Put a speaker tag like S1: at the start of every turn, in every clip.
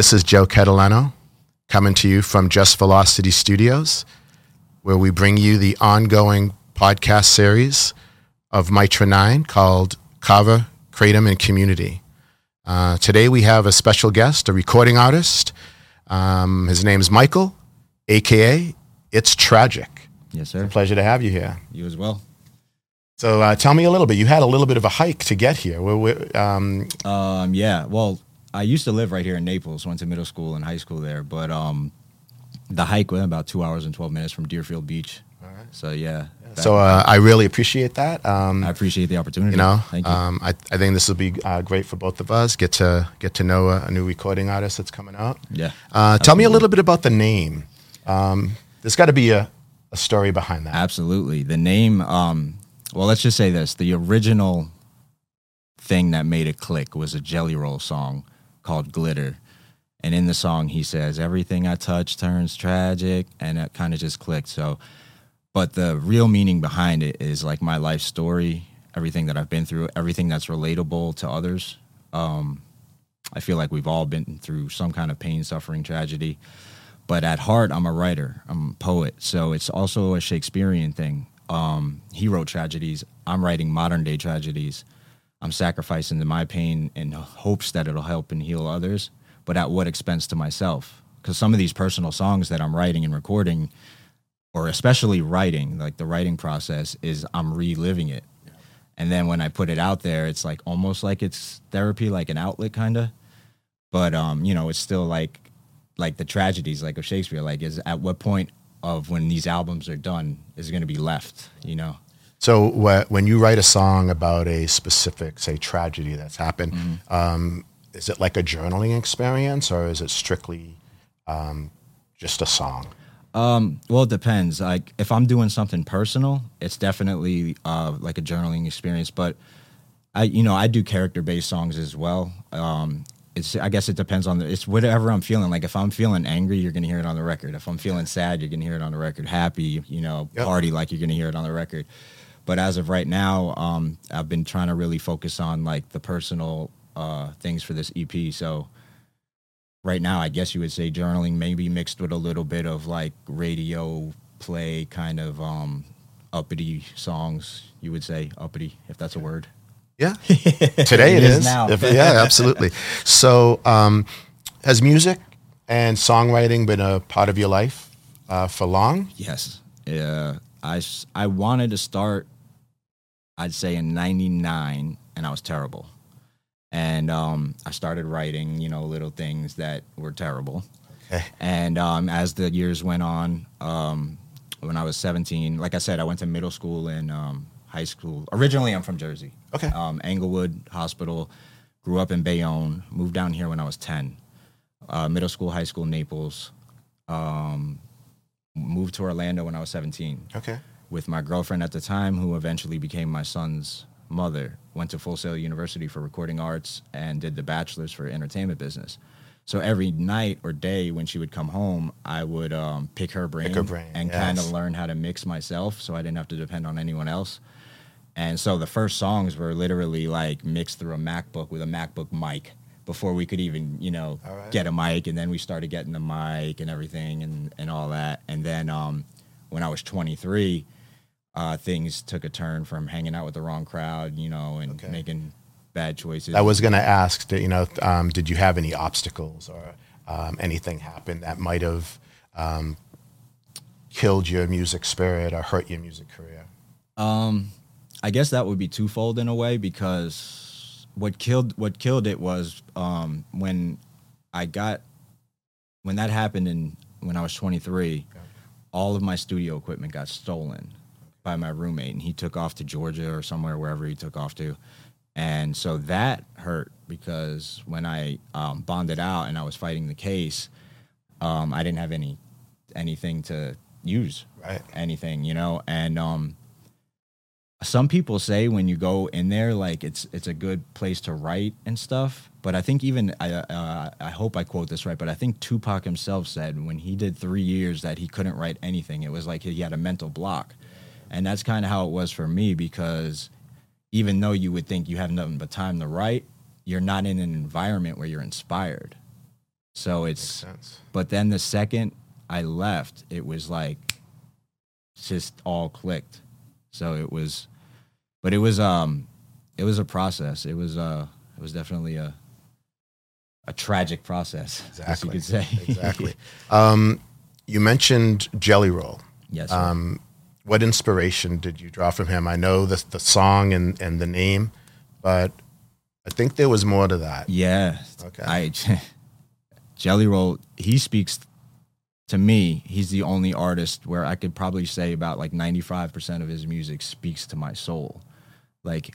S1: This is Joe Catalano coming to you from Just Velocity Studios, where we bring you the ongoing podcast series of Mitra 9 called Kava, Kratom, and Community. Uh, today we have a special guest, a recording artist. Um, his name is Michael, aka It's Tragic.
S2: Yes, sir.
S1: Pleasure to have you here.
S2: You as well.
S1: So uh, tell me a little bit. You had a little bit of a hike to get here. Where, where, um,
S2: Um, yeah. Well, I used to live right here in Naples. Went to middle school and high school there, but um, the hike was about two hours and twelve minutes from Deerfield Beach. So yeah. that-
S1: so uh, I really appreciate that. Um,
S2: I appreciate the opportunity.
S1: you know,
S2: Thank you.
S1: Um, I, I think this will be uh, great for both of us. Get to get to know a, a new recording artist that's coming out.
S2: yeah.
S1: Uh, tell me a little bit about the name. Um, there's got to be a, a story behind that.
S2: Absolutely. The name, um, well, let's just say this. The original thing that made it click was a Jelly Roll song called Glitter. And in the song, he says, Everything I touch turns tragic. And it kind of just clicked. So, but the real meaning behind it is like my life story, everything that I've been through, everything that's relatable to others. Um, I feel like we've all been through some kind of pain, suffering, tragedy but at heart i'm a writer i'm a poet so it's also a shakespearean thing um, he wrote tragedies i'm writing modern day tragedies i'm sacrificing to my pain in hopes that it'll help and heal others but at what expense to myself? Because some of these personal songs that i'm writing and recording or especially writing like the writing process is i'm reliving it. And then when i put it out there it's like almost like it's therapy like an outlet kind of but um you know it's still like like the tragedies like of shakespeare like is at what point of when these albums are done is going to be left you know
S1: So wh- when you write a song about a specific, say, tragedy that's happened,
S2: Mm-hmm.
S1: um, is it like a journaling experience or is it strictly um, just a song?
S2: Um, well, it depends. Like if I'm doing something personal, it's definitely uh, like a journaling experience. But I, you know, I do character based songs as well. Um, it's I guess it depends on the. It's whatever I'm feeling. Like if I'm feeling angry, you're gonna hear it on the record. If I'm feeling sad, you're gonna hear it on the record. Happy, you know,
S1: Yep.
S2: party, like you're gonna hear it on the record. But as of right now, um, I've been trying to really focus on like the personal uh, things for this EP. So right now, I guess you would say journaling, maybe mixed with a little bit of like radio play, kind of um, uppity songs. You would say uppity, if that's a word.
S1: Yeah, today it
S2: It is
S1: is.
S2: now.
S1: If- yeah, absolutely. So, um, has music and songwriting been a part of your life uh, for long?
S2: Yes. Yeah. I, I wanted to start, I'd say in 99, and I was terrible. And um, I started writing, you know, little things that were terrible.
S1: Okay.
S2: And um, as the years went on, um, when I was 17, like I said, I went to middle school and um, high school. Originally, I'm from Jersey.
S1: Okay.
S2: Um, Englewood Hospital. Grew up in Bayonne. Moved down here when I was 10. Uh, middle school, high school, Naples. Um, moved to Orlando when I was 17
S1: Okay.
S2: With my girlfriend at the time, who eventually became my son's mother. Went to Full Sail University for recording arts and did the bachelor's for entertainment business. So every night or day when she would come home, I would um, pick her brain,
S1: her brain,
S2: and kind of learn how to mix myself, so I didn't have to depend on anyone else. And so the first songs were literally like mixed through a MacBook with a MacBook mic before we could even, you know,
S1: right.
S2: get a mic. And then we started getting the mic and everything and, and all that. And then um, when I was 23, uh, things took a turn from hanging out with the wrong crowd, you know, and
S1: Okay.
S2: making bad choices.
S1: I was going to ask, that, you know, um, did you have any obstacles or um, anything happen that might have um, killed your music spirit or hurt your music career?
S2: Um, I guess that would be twofold in a way because what killed what killed it was um, when I got when that happened in when I was 23, all of my studio equipment got stolen by my roommate, and he took off to Georgia or somewhere wherever he took off to, and so that hurt because when I um, bonded out and I was fighting the case, um, I didn't have any anything to use
S1: Right.
S2: anything, you know. And um, some people say when you go in there, like it's it's a good place to write and stuff. But I think even I uh, I hope I quote this right, but I think Tupac himself said when he did three years that he couldn't write anything. It was like he had a mental block, and that's kind of how it was for me because even though you would think you have nothing but time to write, you're not in an environment where you're inspired. So
S1: Makes
S2: it's
S1: sense.
S2: but then the second I left, it was like just all clicked. So it was but it was um it was a process. It was uh it was definitely a a tragic process, guess you
S1: Exactly.
S2: could say.
S1: Exactly. um, you mentioned Jelly Roll.
S2: yes. sir.
S1: Um, what inspiration did you draw from him? I know the the song and, and the name, but I think there was more to that.
S2: Yeah.
S1: Okay.
S2: I Jelly Roll, he speaks to me, he's the only artist where I could probably say about like 95% of his music speaks to my soul. Like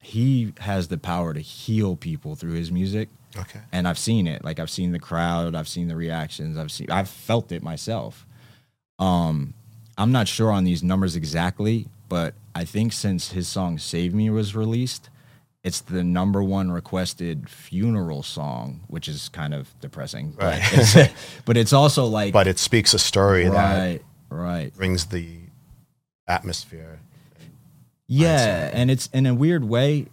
S2: he has the power to heal people through his music
S1: Okay.
S2: and I've seen it. Like I've seen the crowd, I've seen the reactions, I've seen I've felt it myself. Um I'm not sure on these numbers exactly, but I think since his song Save Me was released, it's the number one requested funeral song, which is kind of depressing.
S1: Right.
S2: But it's, but it's also like
S1: But it speaks a story that
S2: right, right.
S1: brings the atmosphere.
S2: Yeah, and it's in a weird way.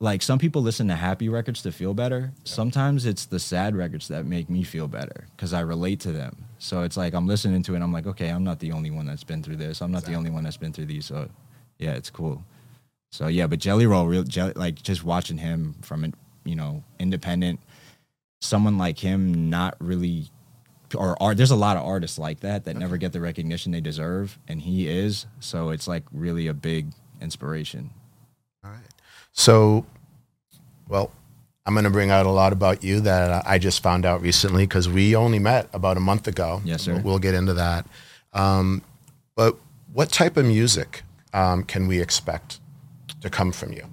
S2: Like some people listen to happy records to feel better. Sometimes it's the sad records that make me feel better because I relate to them. So it's like I'm listening to it. and I'm like, okay, I'm not the only one that's been through this. I'm not the only one that's been through these. So yeah, it's cool. So yeah, but Jelly Roll, real Jelly, like just watching him from an you know independent, someone like him, not really, or art. There's a lot of artists like that that never get the recognition they deserve, and he is. So it's like really a big inspiration.
S1: All right. So, well, I'm going to bring out a lot about you that I just found out recently because we only met about a month ago.
S2: Yes, sir.
S1: We'll, get into that. Um, but what type of music um, can we expect to come from you?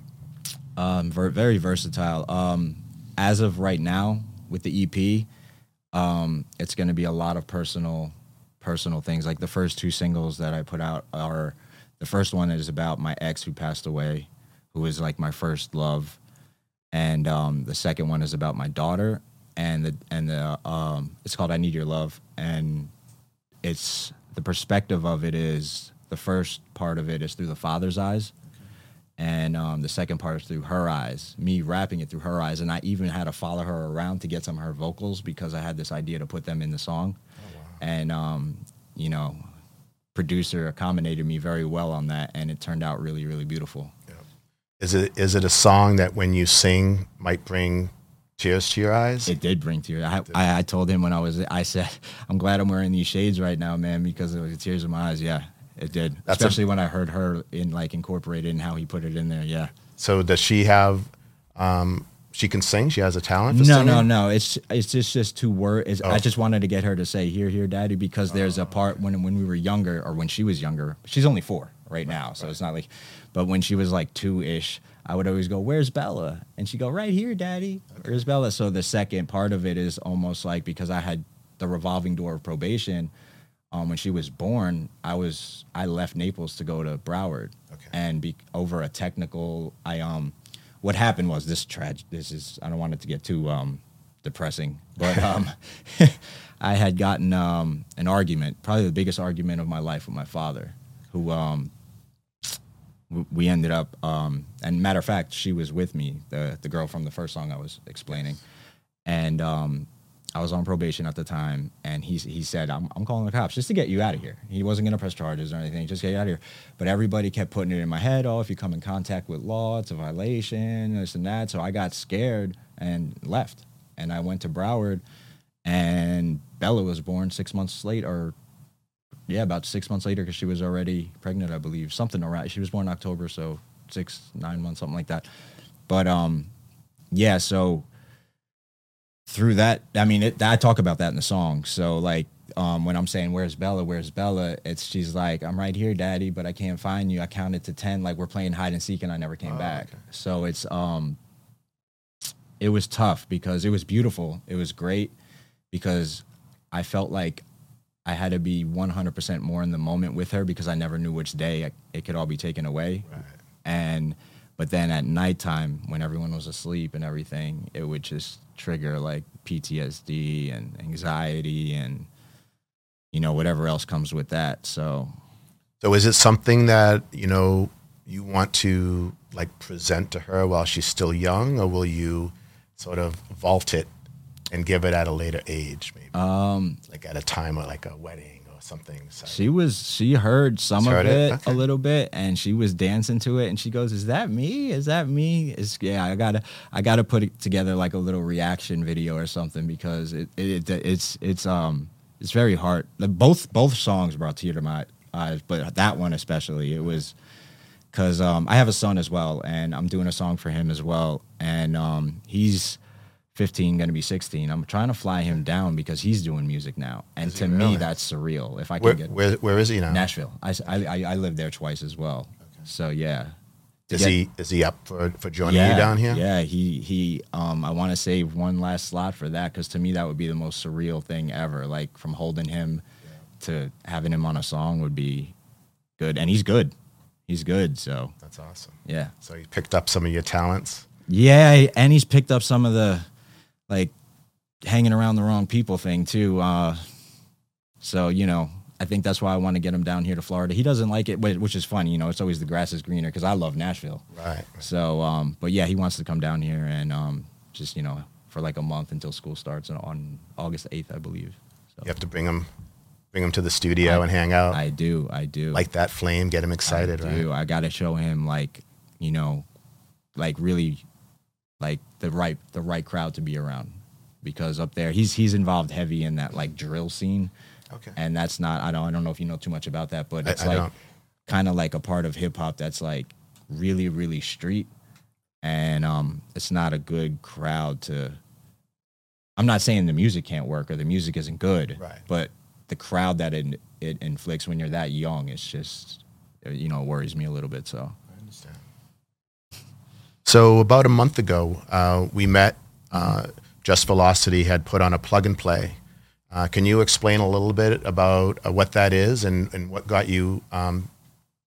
S2: um, ver- very versatile. Um, as of right now, with the EP, um, it's going to be a lot of personal, personal things. Like the first two singles that I put out are, the first one is about my ex who passed away, who was like my first love, and um, the second one is about my daughter, and the and the um, it's called I Need Your Love, and it's the perspective of it is the first part of it is through the father's eyes. And um, the second part is through her eyes me rapping it through her eyes. And i even had to follow her around to get some of her vocals because i had this idea to put them in the song. And um, you know producer accommodated me very well on that. And it turned out really really beautiful
S1: Is it is it a song that when you sing might bring tears to your eyes?
S2: it did bring tears I, I, I told him when i was i said i'm glad i'm wearing these shades right now man because of the tears in my eyes yeah it did
S1: That's a-
S2: especially when i heard her in like incorporated and how he put it in there yeah
S1: so does she have? Um, she can sing. She has a talent. For
S2: No,
S1: singing?
S2: no, no. It's it's just just two words.
S1: Oh.
S2: I just wanted to get her to say "here, here, daddy" because there's a part when when we were younger, or when she was younger. She's only four right now, so it's not like. But when she was like two ish, I would always go, "Where's Bella?" And she'd go, "Right here, daddy." Where's Bella? So the second part of it is almost like because I had the revolving door of probation. Um, when she was born, I was I left Naples to go to Broward,
S1: Okay.
S2: and be over a technical. I um, what happened was this tragic. This is I don't want it to get too um depressing, but um, I had gotten um an argument, probably the biggest argument of my life with my father, who um we ended up um and matter of fact she was with me the the girl from the first song I was explaining and um I was on probation at the time and he he said I'm I'm calling the cops just to get you out of here. He wasn't going to press charges or anything, just get you out of here. But everybody kept putting it in my head, oh if you come in contact with law, it's a violation, this and that. So I got scared and left. And I went to Broward and Bella was born 6 months later or yeah, about six months later because she was already pregnant, I believe. Something around. She was born in October, so six, nine months, something like that. But um, yeah. So through that, I mean, it, I talk about that in the song. So like, um, when I'm saying "Where's Bella? Where's Bella?" It's she's like, "I'm right here, Daddy, but I can't find you." I counted to ten, like we're playing hide and seek, and I never came
S1: Oh,
S2: back.
S1: okay.
S2: So it's um, it was tough because it was beautiful. It was great because I felt like I had to be 100% more in the moment with her because I never knew which day it could all be taken away.
S1: Right.
S2: And but then at nighttime when everyone was asleep and everything, it would just trigger like PTSD and anxiety and you know whatever else comes with that. So
S1: So is it something that you know you want to like present to her while she's still young, or will you sort of vault it and give it at a later age, maybe
S2: Um,
S1: like at a time of like a wedding or something. So,
S2: she was she heard some of it,
S1: it? Okay.
S2: a little bit, and she was dancing to it, and she goes, "Is that me? Is that me?" It's yeah. I gotta I gotta put it together like a little reaction video or something because it, it, it it's it's um it's very hard. Both both songs brought tear to my eyes, but that one especially, it was because um, I have a son as well, and I'm doing a song for him as well, and um, he's 15, going to be 16. I'm trying to fly him down because he's doing music now, and to
S1: he
S2: me that's surreal. If I can
S1: where,
S2: get
S1: where where is he now?
S2: Nashville, i, I, I lived there twice as well, okay. so yeah.
S1: Is
S2: get-
S1: he is he up for, for joining
S2: yeah,
S1: you down here?
S2: Yeah, he he. Um, I want to save one last slot for that because to me that would be the most surreal thing ever. Like from holding him to having him on a song would be good, and he's good. He's good. So
S1: That's awesome.
S2: yeah,
S1: So he picked up some of your talents.
S2: yeah, and he's picked up some of the like hanging around the wrong people thing too. Uh, so you know, I think that's why I want to get him down here to Florida. He doesn't like it, which is funny. You know, it's always the grass is greener because I love Nashville.
S1: Right.
S2: So, um, but yeah, he wants to come down here and um, just you know for like a month until school starts on, on August eighth, I believe. So
S1: You have to bring him bring him to the studio and hang out.
S2: I do, I do,
S1: Like that flame, get him excited,
S2: I
S1: right?
S2: do. I got to show him like you know, like really, like the right the right crowd to be around because up there he's he's involved heavy in that like drill scene,
S1: Okay.
S2: and that's not I don't I don't know if you know too much about that, but it's
S1: I
S2: like kind of like a part of hip hop that's like really really street and um it's not a good crowd to I'm not saying the music can't work or the music isn't good
S1: Right.
S2: but the crowd that it, it inflicts when you're that young it's just you know worries me a little bit so.
S1: So about a month ago, uh, we met. Uh, Just Velocity had put on a plug and play. Uh, can you explain a little bit about uh, what that is and, and what got you um,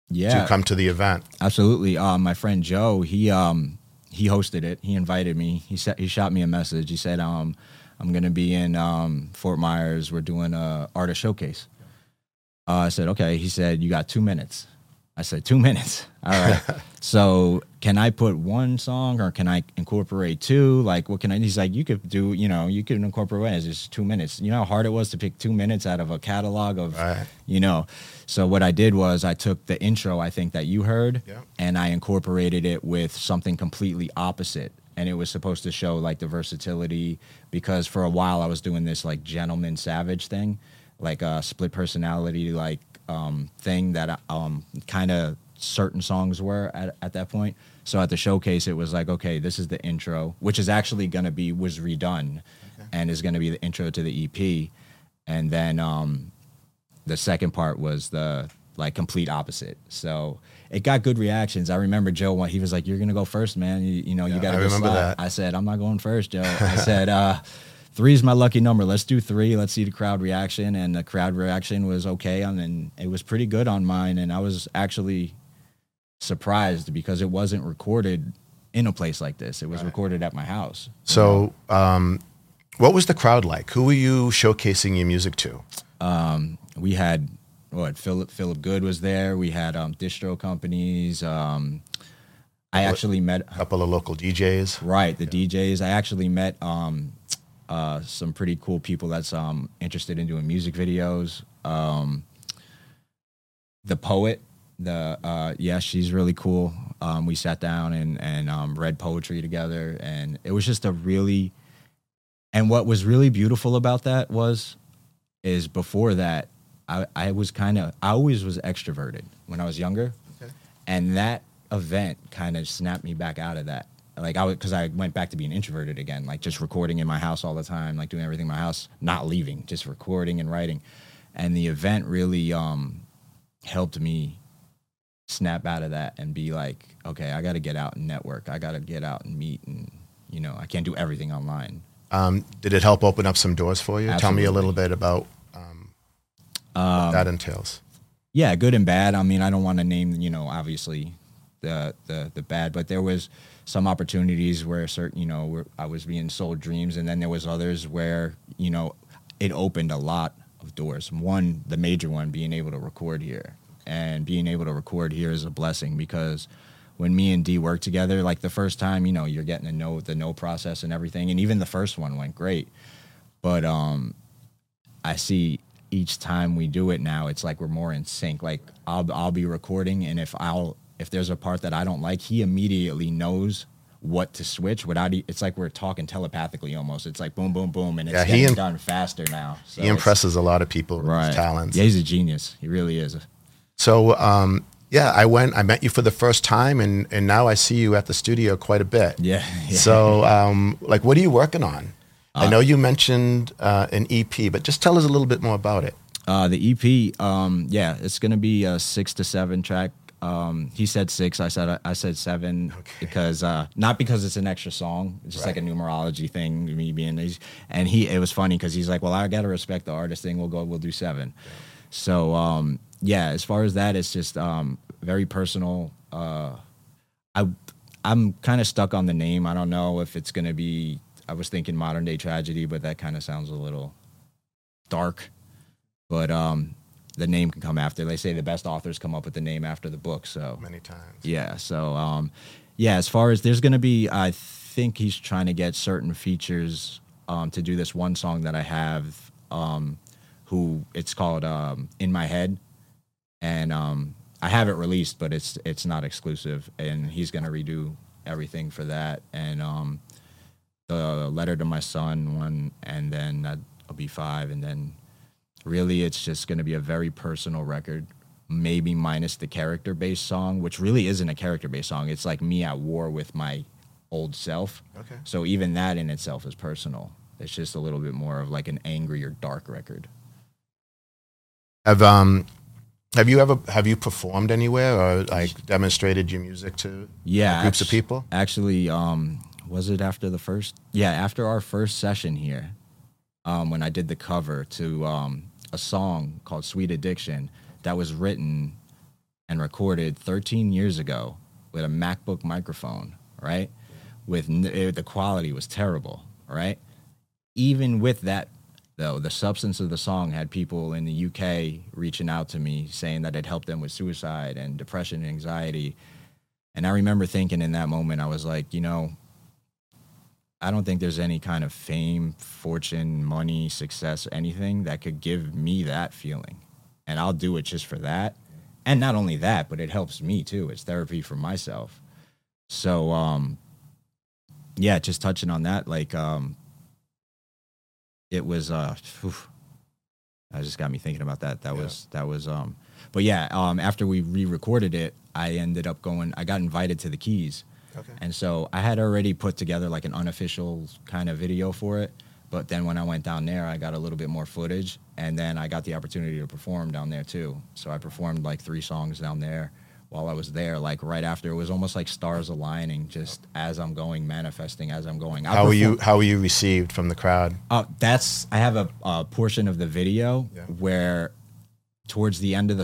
S2: yeah
S1: to come to the event?
S2: Absolutely. Um, my friend Joe, he um, he hosted it. He invited me. He said he shot me a message. He said, um, "I'm gonna be in um, Fort Myers. We're doing a artist showcase." Uh, I said, "Okay." He said, "You got two minutes." I said, two minutes. All right. so can I put one song or can I incorporate two? Like, what can I? He's like, you could do, you know, you could incorporate it. It's just two minutes. You know how hard it was to pick two minutes out of a catalog of
S1: Right.
S2: you know. So what I did was I took the intro I think that you heard
S1: Yeah.
S2: and I incorporated it with something completely opposite. And it was supposed to show like the versatility because for a while I was doing this like gentleman savage thing, like a split personality like um, thing that um, kind of certain songs were at, at that point. So at the showcase, it was like, okay, this is the intro, which is actually going to be was redone, and is going to be the intro to the EP, and then um, the second part was the like complete opposite. So it got good reactions. I remember Joe when he was like, "You're gonna go first, man. You, you know, you got to
S1: remember
S2: slot."
S1: that.
S2: I said, "I'm not going first, Joe." I said, uh, three is my lucky number. Let's do three. Let's see the crowd reaction." And the crowd reaction was okay, and then it was pretty good on mine. And I was actually surprised because it wasn't recorded in a place like this. It was
S1: Right.
S2: recorded at my house.
S1: So, um, what was the crowd like? Who were you showcasing your music to?
S2: um, we had what Philip Philip Good was there. We had um, distro companies. Um, I actually met
S1: A couple of local DJs.
S2: right the DJs. I actually met um, uh, some pretty cool people that's um, interested in doing music videos. Um, the poet, the uh, yeah, she's really cool. Um, we sat down and and um, read poetry together, and it was just a really. And what was really beautiful about that was, is before that, I, I was kind of I always was extroverted when I was younger,
S1: Okay.
S2: and that event kind of snapped me back out of that. Like I because I went back to being introverted again, like just recording in my house all the time, like doing everything in my house, not leaving, just recording and writing. And the event really um, helped me snap out of that and be like, okay, I got to get out and network. I got to get out and meet, and you know, I can't do everything online.
S1: Um, did it help open up some doors for you? Tell me a little bit about um,
S2: Um,
S1: that entails.
S2: yeah, good and bad. I mean, I don't want to name, you know, obviously the the the bad, but there was some opportunities where certain, you know, where I was being sold dreams, and then there was others where, you know, it opened a lot of doors. One, the major one, being able to record here, and being able to record here is a blessing because when me and D work together, like the first time, you know, you're getting to know the know process and everything, and even the first one went great. But um, I see each time we do it now, it's like we're more in sync. Like I'll I'll be recording, and if I'll if there's a part that I don't like, he immediately knows what to switch without. e- It's like we're talking telepathically almost. It's like boom, boom, boom, and it's
S1: Yeah, he
S2: done faster now. So
S1: he impresses a lot of people with
S2: Right.
S1: his talents.
S2: Yeah, he's a genius. He really is.
S1: So um, yeah, I went. I met you for the first time, and and now I see you at the studio quite a bit.
S2: Yeah. yeah.
S1: So um, like, what are you working on?
S2: Uh,
S1: I know you mentioned uh, an EP, but just tell us a little bit more about it.
S2: Uh, the EP, um, yeah, it's gonna be a six to seven track. Um, he said six, I said I said seven because uh, not because it's an extra song, it's just like a numerology thing. Me being, and he, it was funny because he's like, well, I gotta respect the artist thing. We'll go, we'll do seven. So um, yeah, as far as that, it's just um, very personal. Uh, I I'm kind of stuck on the name. I don't know if it's gonna be. I was thinking modern day tragedy, but that kind of sounds a little dark. But um, the name can come after. They say the best authors come up with the name after the book. So
S1: Many times.
S2: yeah. So um, yeah, as far as there's gonna be, I think he's trying to get certain features um, to do this one song that I have. Um, who it's called um, "In My Head," and um, I have it released, but it's it's not exclusive. And he's gonna redo everything for that. And um, the letter to my son one, and then that'll be five, and then really it's just going to be a very personal record maybe minus the character based song which really isn't a character based song it's like me at war with my old self
S1: Okay.
S2: so even that in itself is personal it's just a little bit more of like an angry or dark record
S1: Have um, have you ever have you performed anywhere or like demonstrated your music to
S2: yeah
S1: groups of people?
S2: actually um was it after the first yeah after our first session here um when i did the cover to um a song called sweet addiction that was written and recorded 13 years ago with a macbook microphone right? With it, eh, the quality was terrible right? Even with that though the substance of the song had people in the uk reaching out to me saying that it helped them with suicide and depression and anxiety. And I remember thinking in that moment, I was like, you know, I don't think there's any kind of fame, fortune, money, success, anything that could give me that feeling. And I'll do it just for that. And not only that, but it helps me too. It's therapy for myself. So, um, yeah, just touching on that, like, um, it was, uh, that just got me thinking about that. That
S1: Yeah.
S2: was, that was, um, but yeah, um, after we re-recorded it, I ended up going. I got invited to the Keys,
S1: Okay.
S2: and so I had already put together like an unofficial kind of video for it. But then when I went down there, I got a little bit more footage, and then I got the opportunity to perform down there too. So I performed like three songs down there while I was there. Like right after, it was almost like stars aligning, just as I'm going, manifesting as I'm going. I
S1: How were you how were you received from the crowd?
S2: uh, that's I have a, a portion of the video
S1: Yeah.
S2: where towards the end of the